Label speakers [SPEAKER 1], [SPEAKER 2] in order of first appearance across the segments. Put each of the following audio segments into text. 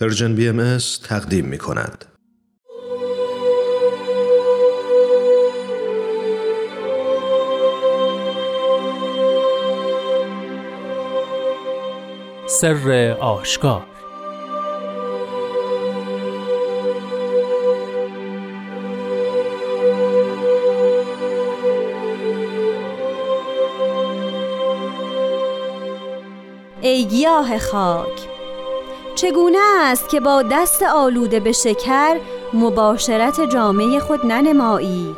[SPEAKER 1] پرژن بی ام تقدیم می کند.
[SPEAKER 2] سر آشکار
[SPEAKER 3] ای گیاه خاک چگونه است که با دست آلوده به شکر مباشرت جامعه خود ننمایی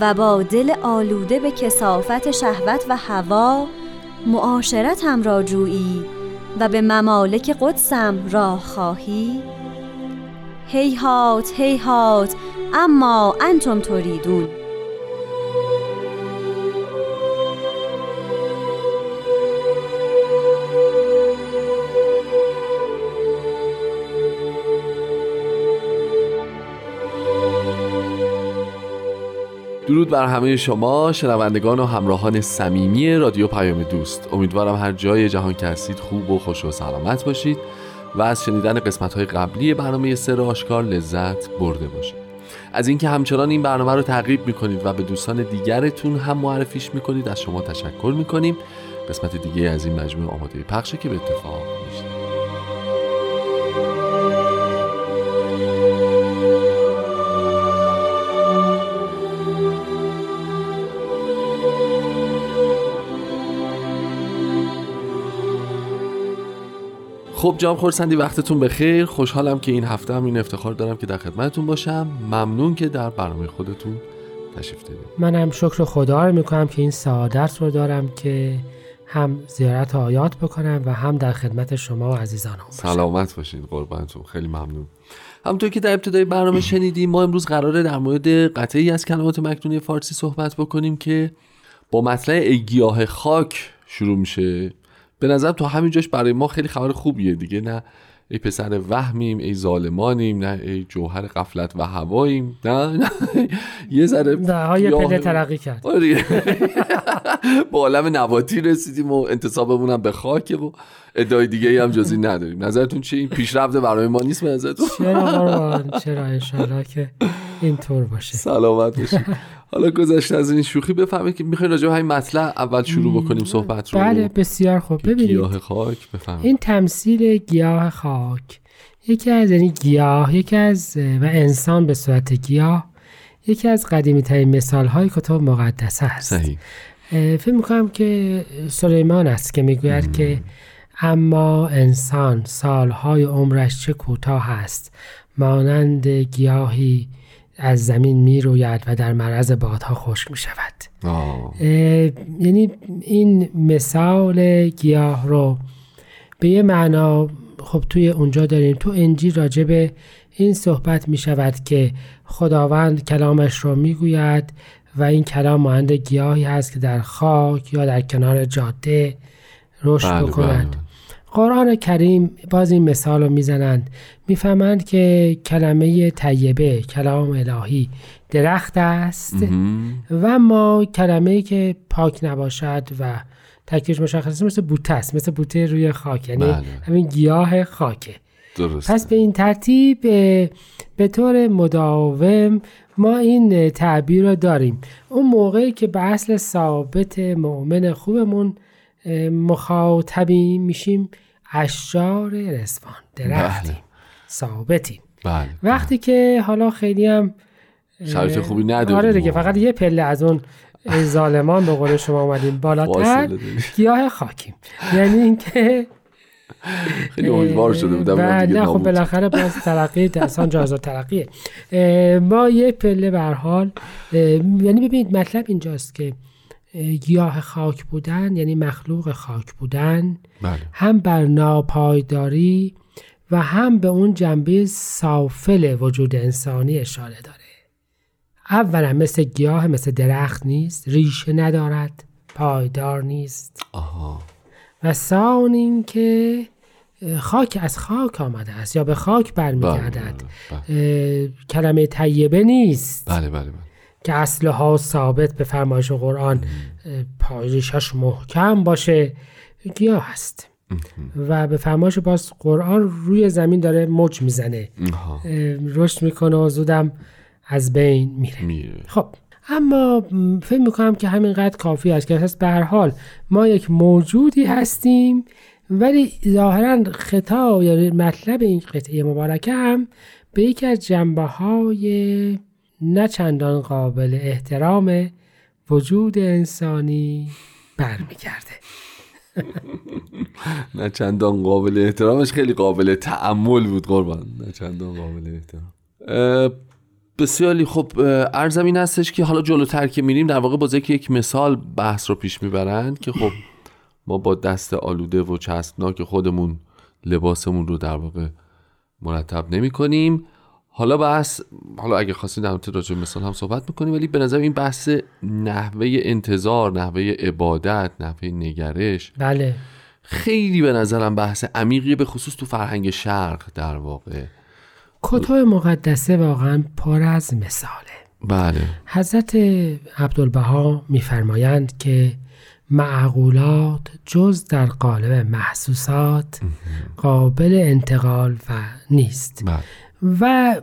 [SPEAKER 3] و با دل آلوده به کسافت شهوت و هوا معاشرتم را جویی و به ممالک قدسم راه خواهی؟ هیهات هیهات اما انتم تریدون.
[SPEAKER 4] درود بر همه شما شنوندگان و همراهان صمیمی رادیو پیام دوست. امیدوارم هر جای جهان که هستید خوب و خوش و سلامت باشید و از شنیدن قسمت های قبلی برنامه سر آشکار لذت برده باشید. از اینکه همچنان این برنامه رو تعقیب می‌کنید و به دوستان دیگرتون هم معرفیش می‌کنید از شما تشکر می‌کنیم. قسمت دیگه از این مجموعه آماده پخشه که به اتفاق خب جام خورسندی وقتتون بخیر. خوشحالم که این هفته هم این افتخار دارم که در خدمتتون باشم. ممنون که در برنامه خودتون تشریف دارید.
[SPEAKER 5] منم شکر خدا رو می‌کنم که این سعادت رو دارم که هم زیارت آیات بکنم و هم در خدمت شما و عزیزانم
[SPEAKER 4] باشم. سلامت باشید قربانتون. خیلی ممنون. همونطور که در ابتدای برنامه شنیدیم ما امروز قراره در مورد قطعی از کلمات مکنونی فارسی صحبت بکنیم که با مطلع گیاه خاک شروع میشه. به نظر تو همین جاش برای ما خیلی خبر خوبیه دیگه. نه ای پسر وهمیم ای ظالمانیم نه ای جوهر قفلت و هواییم. نه نه. یه ذره
[SPEAKER 5] نه یه پله ترقی کرد.
[SPEAKER 4] آره. با عالم نباتی رسیدیم و انتصابمون هم به خاکه و ادعای دیگه هم جزی نداریم. نظرتون چی این پیشرفت برای ما نیست به نظرتون؟
[SPEAKER 5] چرا چرا انشالله که اینطور باشه.
[SPEAKER 4] سلامت باشید. حالا گذشته از این شوخی بفهمید که می‌خواین راجع به همین مطلب اول شروع بکنیم صحبت رو.
[SPEAKER 5] بله بسیار خوب. ببینید.
[SPEAKER 4] گیاه خاک بفهمید.
[SPEAKER 5] این تمثیل گیاه خاک. یکی از یعنی گیاه یکی از و انسان به صورت گیاه یکی از قدیمی ترین مثال های کتب مقدسه است
[SPEAKER 4] صحیح.
[SPEAKER 5] فکر می‌کنم که سلیمان است که می‌گوید که اما انسان سالهای عمرش چه کوتاه است؟ مانند گیاهی از زمین می روید و در معرض بادها خشک می شود. یعنی این مثال گیاه رو به یه معنا خب توی اونجا داریم. تو انجیل راجب این صحبت می شود که خداوند کلامش رو می گوید و این کلام مانند گیاهی هست که در خاک یا در کنار جاده رشد
[SPEAKER 4] بله
[SPEAKER 5] بکنند قرآن کریم باز این مثال رو می‌زنند می‌فهمند که کلمه طیبه کلام الهی درخت است و ما کلمه که پاک نباشد و تکیش مشخص مثل بوته است مثل بوته روی خاک یعنی
[SPEAKER 4] بله.
[SPEAKER 5] همین گیاه خاکه
[SPEAKER 4] درسته.
[SPEAKER 5] پس به این ترتیب به طور مداوم ما این تعبیر رو داریم اون موقعی که به اصل ثابت مؤمن خوبمون مخاطبیم میشیم اشجار رزوان درختیم
[SPEAKER 4] بله.
[SPEAKER 5] ثابتیم.
[SPEAKER 4] بله.
[SPEAKER 5] وقتی که حالا خیلی هم
[SPEAKER 4] شرایط خوبی نداریم.
[SPEAKER 5] آره دیگه فقط یه پله از اون ظالمان به قول شما اومدیم بالاتر. گیاه خاکیم. یعنی اینکه
[SPEAKER 4] خیلی امیدوار شده بودم
[SPEAKER 5] نه خب. بالاخره باز ترقی انسان جایزه ترقیه. ما یه پله به حال یعنی ببینید مطلب اینجاست که گیاه خاک بودن یعنی مخلوق خاک بودن
[SPEAKER 4] بله.
[SPEAKER 5] هم بر ناپایداری و هم به اون جنبه سافل وجود انسانی اشاره داره. اولا مثل گیاه مثل درخت نیست ریشه ندارد پایدار نیست.
[SPEAKER 4] آها.
[SPEAKER 5] و ثان این که خاک از خاک آمده است یا به خاک برمیگردد.
[SPEAKER 4] بله.
[SPEAKER 5] اه، کلمه طیبه نیست.
[SPEAKER 4] بله بله, بله.
[SPEAKER 5] که اصلها ثابت به فرمایش قرآن اه، پایریشش محکم باشه گیاه هست و به فرمایش باز قرآن روی زمین داره موج می‌زنه. رشد می‌کنه و زودم از بین میره.
[SPEAKER 4] میره.
[SPEAKER 5] خب اما فکر می‌کنم که همینقدر کافی است که اساس به هر حال ما یک موجودی هستیم ولی ظاهرا خطاب یا مطلب این قطعه مبارکه هم به یکی از جنبه های نه چندان قابل احترام وجود انسانی برمیگرده.
[SPEAKER 4] نه چندان قابل احترامش خیلی قابل تعمل بود قربان. نه چندان قابل احترام. بسیاری خب اه، عرضم این هستش که حالا جلوتر که میریم در واقع با یک مثال بحث رو پیش می‌برند که خب ما با دست آلوده و چسبناک خودمون لباسمون رو در واقع مرتب نمی کنیم حالا بحث حالا اگه خواستین در مورد راجع مثال هم صحبت می‌کنیم ولی به نظر این بحث نحوه انتظار نحوه عبادت نحوه نگرش
[SPEAKER 5] بله.
[SPEAKER 4] خیلی به نظرم بحث عمیقی به خصوص تو فرهنگ شرق در واقع.
[SPEAKER 5] کتب مقدسه واقعا پر از مثاله.
[SPEAKER 4] بله.
[SPEAKER 5] حضرت عبدالبها میفرمایند که معقولات جز در قالب محسوسات قابل انتقال و نیست.
[SPEAKER 4] بله.
[SPEAKER 5] و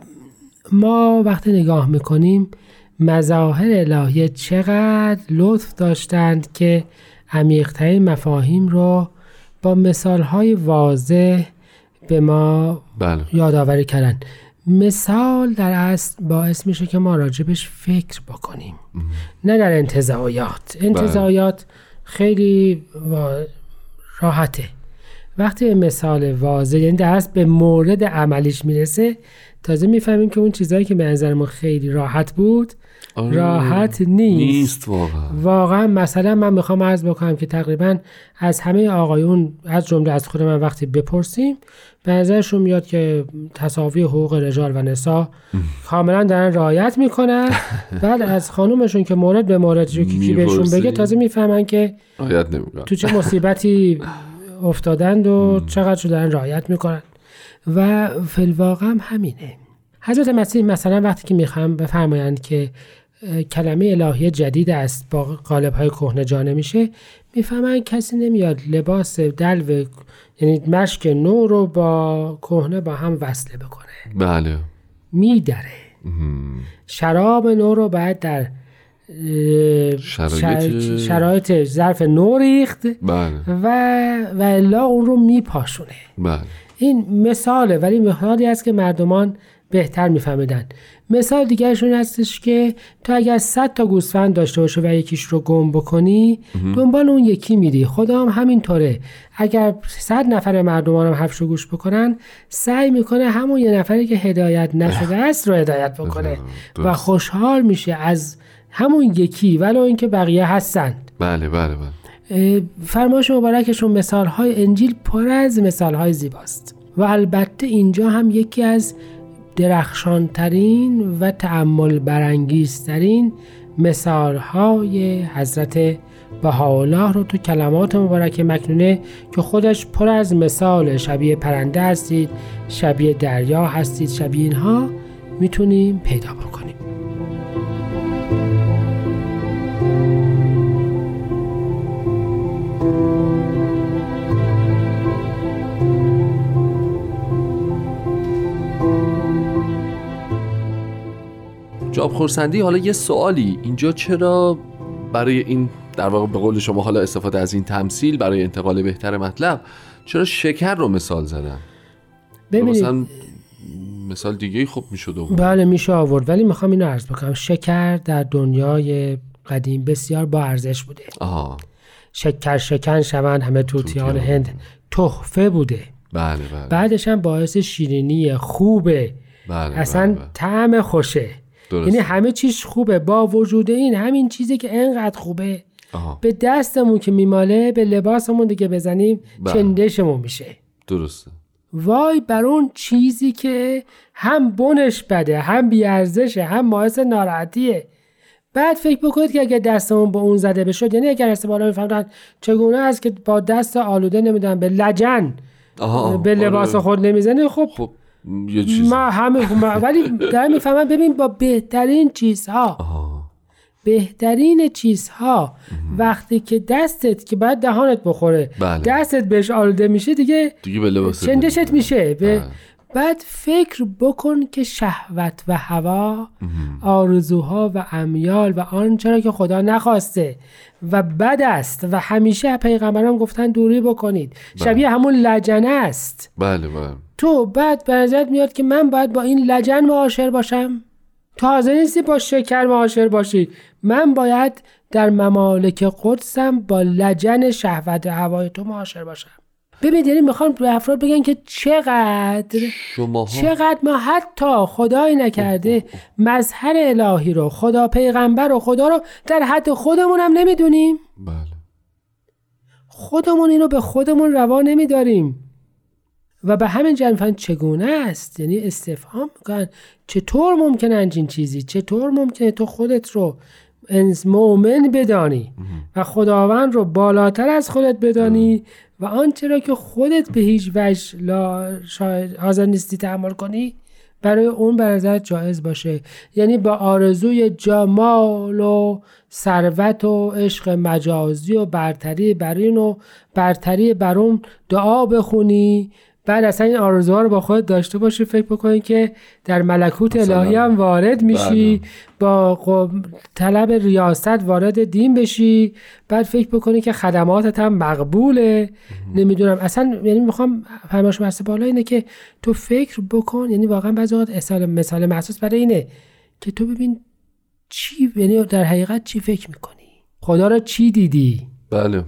[SPEAKER 5] ما وقتی نگاه می‌کنیم مظاهر الهیه چقدر لطف داشتند که عمیقترین مفاهیم رو با مثالهای واضح به ما
[SPEAKER 4] بله.
[SPEAKER 5] یادآوری کردن مثال در اصل باعث میشه که ما راجبش فکر بکنیم. نه در انتظایات انتظایات خیلی راحته. وقتی به مثال واضح یعنی اصل به مورد عملیش می‌رسه تازه می‌فهمیم که اون چیزهایی که به نظر ما خیلی راحت بود
[SPEAKER 4] آره.
[SPEAKER 5] راحت نیست.
[SPEAKER 4] نیست واقعا
[SPEAKER 5] واقعا مثلا من می‌خوام عرض بکنم که تقریبا از همه آقایون از جمله از خود من وقتی بپرسیم به نظرشون میاد که تصاوی حقوق رجال و نسا کاملا دارن رعایت می‌کنن بعد از خانومشون که مورد به مورد رو کی بهشون بگه. تازه می‌فهمن که تو چه مصیبتی افتادند و چقدر رو دارن رعایت می‌کنن. و فلواقع هم همینه. حضرت مسیح مثلا وقتی که می‌خوام بفرمایند که کلمه الهی جدید است با قالب های کهنه جا نمیشه می‌فهمن کسی نمیاد لباس دلو یعنی مشک نو رو با کهنه با هم وصله بکنه.
[SPEAKER 4] بله.
[SPEAKER 5] میدره. شراب نو رو باید در
[SPEAKER 4] شرایط-
[SPEAKER 5] شر- شرایط ظرف نو ریخت
[SPEAKER 4] بله.
[SPEAKER 5] و و الا اون رو میپاشونه.
[SPEAKER 4] بله.
[SPEAKER 5] این مثاله ولی مثالی است که مردمان بهتر میفهمیدن. مثال دیگرشون هستش که تو اگر 100 تا گوسفند داشته باشه و یکیش رو گم بکنی دنبال اون یکی میری. خدا هم همینطوره. اگر 100 نفر مردمان هم حرفش رو گوش بکنن سعی می‌کنه همون یه نفری که هدایت نشده است رو هدایت بکنه. و خوشحال میشه از همون یکی ولو اینکه بقیه هستند
[SPEAKER 4] بله بله بله.
[SPEAKER 5] فرمایش مبارکشون مثال های انجیل پر از مثال های زیباست. و البته اینجا هم یکی از درخشانترین و تعمل برانگیزترین مثال های حضرت بهاءالله رو تو کلمات مبارک مکنونه که خودش پر از مثال شبیه پرنده هستید شبیه دریا هستید شبیه اینها می‌تونیم پیدا بکنیم.
[SPEAKER 4] جاب خورسندی حالا یه سوالی. اینجا چرا برای این در واقع به قول شما حالا استفاده از این تمثیل برای انتقال بهتر مطلب چرا شکر رو مثال زدن؟
[SPEAKER 5] ببینید.
[SPEAKER 4] مثلا مثال دیگه خب می‌شد
[SPEAKER 5] بله میشه آورد. ولی می‌خوام اینو عرض بکنم. شکر در دنیای قدیم بسیار با ارزش بوده.
[SPEAKER 4] آها.
[SPEAKER 5] شکر شکن شوند همه توتیان
[SPEAKER 4] توتیان.
[SPEAKER 5] هند. تحفه بوده.
[SPEAKER 4] بله بله.
[SPEAKER 5] بعدش هم باعث شیرینی خوبه.
[SPEAKER 4] بله
[SPEAKER 5] اصلا
[SPEAKER 4] بله.
[SPEAKER 5] طعم خوشه.
[SPEAKER 4] درست.
[SPEAKER 5] یعنی همه چیز خوبه. با وجود این همین چیزی که انقدر خوبه.
[SPEAKER 4] آها.
[SPEAKER 5] به دستمون که میماله به لباسمون دیگه بزنیم
[SPEAKER 4] بله.
[SPEAKER 5] چندشمون میشه.
[SPEAKER 4] درسته.
[SPEAKER 5] وای بر اون چیزی که هم بنش بده هم بیارزشه هم باعث ناراحتیه. بعد فکر بکنید که اگر دستمون با اون زده بشد یعنی اگر استفاده میفهمدن چگونه است که با دست آلوده نمی‌دونم به لجن
[SPEAKER 4] آها.
[SPEAKER 5] به لباس
[SPEAKER 4] آره.
[SPEAKER 5] خود نمی‌زنه؟ خب
[SPEAKER 4] خب. یه چیزی
[SPEAKER 5] ما همه ما- ولی دارم می‌فهمم ببین با بهترین چیزها.
[SPEAKER 4] آها.
[SPEAKER 5] بهترین چیزها. وقتی که دستت که باید دهانت بخوره
[SPEAKER 4] بله.
[SPEAKER 5] دستت بهش آلوده میشه دیگه
[SPEAKER 4] دیگه به لباس
[SPEAKER 5] چندشت میشه؟ به
[SPEAKER 4] بله.
[SPEAKER 5] بعد فکر بکن که شهوت و هوا آرزوها و امیال و آنچه را که خدا نخواسته و بد است و همیشه پیغمبران گفتن دوری بکنید. شبیه همون لجنه است.
[SPEAKER 4] بله بله.
[SPEAKER 5] تو بعد به نظرت میاد که من باید با این لجن معاشر باشم؟ حاضر نیستی با شکر معاشر باشی. من باید در ممالک قدسم با لجن شهوت هوای تو معاشر باشم. ببینید یعنی می‌خوام به افراد بگن که چقدر
[SPEAKER 4] شما
[SPEAKER 5] چقدر ما حتی خدای نکرده مظهر الهی رو خدا پیغمبر و خدا رو در حد خودمون هم نمی‌دونیم.
[SPEAKER 4] بله.
[SPEAKER 5] خودمون اینو به خودمون روا نمیداریم. و به همین جنفن چگونه است. یعنی استفهام می‌کنن. چطور ممکنه همچین چیزی؟ چطور ممکنه تو خودت رو مؤمن بدانی و خداوند رو بالاتر از خودت بدانی و آنچه را که خودت به هیچ وجه لا حاضر نیستی تحمل کنی برای اون نظر جایز باشه. یعنی با آرزوی جمال و ثروت و عشق مجازی و برتری بر این و برتری بر اون دعا بخونی بعد اصلا این آرزوها رو با خودت داشته باشی فکر بکنی که در ملکوت. الهی هم وارد میشی. با طلب ریاست وارد دین بشی بعد فکر بکنی که خدماتت هم مقبوله. نمی‌دونم. اصلا یعنی می‌خوام فرمایش بسته بالا اینه که تو فکر بکن یعنی واقعا بعضی وقت مثال محسوس برای اینه که تو ببین چی یعنی در حقیقت چی فکر می‌کنی؟ خدا را چی دیدی؟
[SPEAKER 4] بله.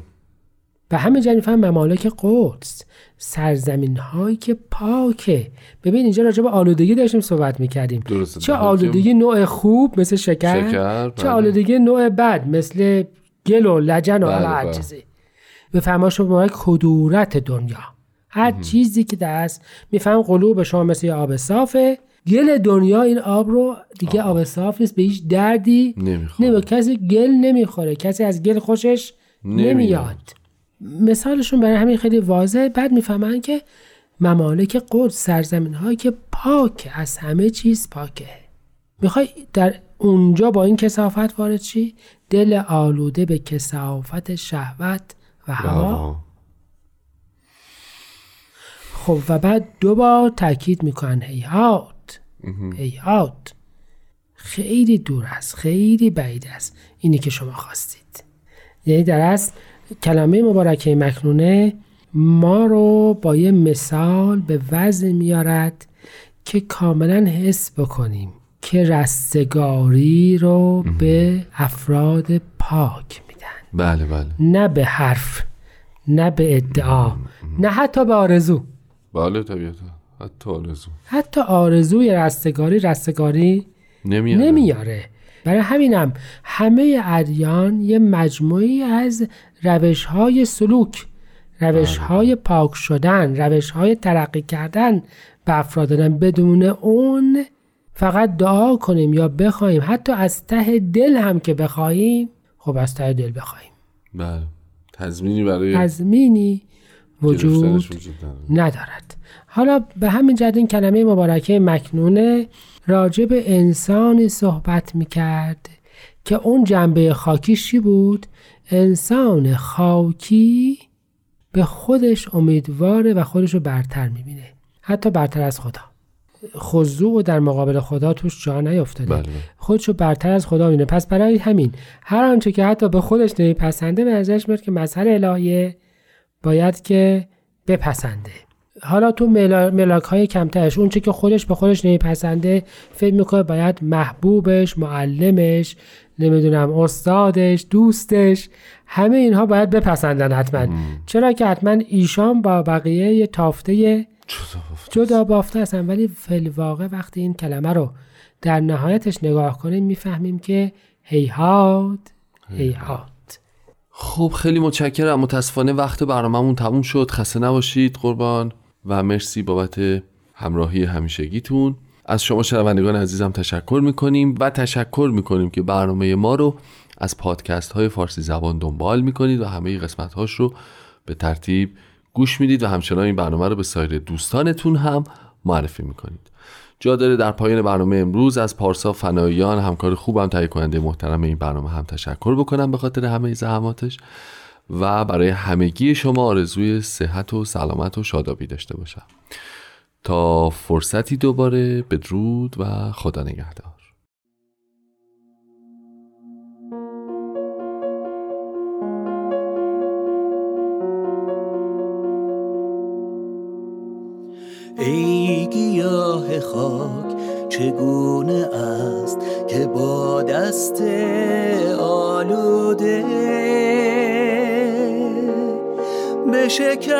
[SPEAKER 5] به جهت میفهم ممالک قدس. سرزمین هایی که پاکه. ببین اینجا راجع به آلودگی داشتیم صحبت می‌کردیم.
[SPEAKER 4] درسته.
[SPEAKER 5] چه
[SPEAKER 4] بله.
[SPEAKER 5] آلودگی نوع خوب مثل شکر,
[SPEAKER 4] شکر،
[SPEAKER 5] چه
[SPEAKER 4] بله.
[SPEAKER 5] آلودگی نوع بد مثل گل و لجن و
[SPEAKER 4] بله،
[SPEAKER 5] هر. چیزی. به فرماش مبارک کدورت دنیا. هر چیزی که دست میفهم قلوب شما مثل یه آب صافه. گل دنیا این آب رو دیگه آب صاف نیست به هیچ دردی
[SPEAKER 4] نمی‌خوام
[SPEAKER 5] نمی کسی گل نمی‌خوره. کسی از گل خوشش
[SPEAKER 4] نمیاد.
[SPEAKER 5] نمیاد. مثالشون برای همین خیلی واضحه. بعد می‌فهمن که ممالک قدس سرزمین هایی که پاک از همه چیز پاکه. می‌خوای در اونجا با این کسافت وارد چی؟ دل آلوده به کسافت شهوت و هوا. خب و بعد دو بار تاکید می‌کنن هیهات هیهات خیلی دور است خیلی بعید است. اینی که شما خواستید. یعنی در اصل کلمه مبارکه مکنونه ما رو با یه مثال به وضع میارد که کاملا حس بکنیم که رستگاری رو به افراد پاک میدن.
[SPEAKER 4] بله بله.
[SPEAKER 5] نه به حرف نه به ادعا نه حتی به آرزو.
[SPEAKER 4] بله طبیعتا. حتی آرزو.
[SPEAKER 5] حتی آرزوی رستگاری رستگاری
[SPEAKER 4] نمیاد
[SPEAKER 5] نمیاره. برای همینم همه ادیان یه مجموعی از روش های سلوک روش های پاک شدن روش های ترقی کردن به افراد دادن بدون اون فقط دعا کنیم یا بخوایم. حتی از ته دل هم که بخوایم خب از ته دل بخوایم.
[SPEAKER 4] بله. تضمینی برای
[SPEAKER 5] تضمینی وجود. ندارد حالا به همین جهت این کلمه مبارکه مکنونه راجع به انسانی صحبت می‌کرد که اون جنبه خاکیش چی بود؟ انسان خاکی به خودش امیدواره و خودش رو برتر می‌بینه حتی برتر از خدا خضوع و در مقابل خدا توش جا نیفتاده
[SPEAKER 4] بله بله.
[SPEAKER 5] خودشو برتر از خدا می‌بینه پس برای همین هر آنچه که حتی به خودش نمیپسنده به نظرش میاد که مظهر الهیه باید که بپسنده. حالا تو ملا- ملاک های کمترش اون چه که خودش به خودش نمیپسنده فکر می‌کنه باید محبوبش معلمش نمی‌دونم استادش دوستش همه اینها باید بپسندن حتما. چرا که حتما ایشان با بقیه یه تافته جدا بافته هستن. ولی فیلواقع وقتی این کلمه رو در نهایتش نگاه کنیم می‌فهمیم که هیهات. هیهات.
[SPEAKER 4] خب خیلی متشکرم. متاسفانه وقت برنامه‌مون تموم شد. خسته نباشید قربان. و مرسی بابت همراهی همیشگیتون. از شما شنوندگان عزیزم تشکر می‌کنیم و تشکر می‌کنیم که برنامه ما رو از پادکست های فارسی زبان دنبال می‌کنید و همه قسمت هاش رو به ترتیب گوش می‌دید و همچنان این برنامه رو به سایر دوستانتون هم معرفی می‌کنید. جا داره در پایان برنامه امروز از پارسا فناییان همکار خوبم تهیه کننده محترم این برنامه هم تشکر بکنم به خاطر همه زحماتش و برای همگی شما آرزوی صحت و سلامت و شادابی داشته باشم. تا فرصتی دوباره بدرود و خدا نگهدار.
[SPEAKER 6] چگونه است که با دست آلوده به شکر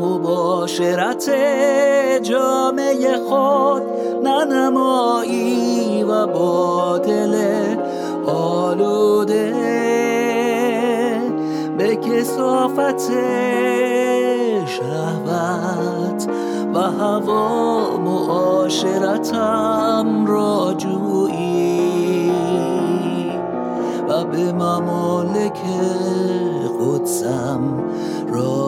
[SPEAKER 6] مباشرت جامعه خود ننمایی و باطل آلوده به کسافت شهوت و هوا معاشرتم را جویی و به ممالک قدسم را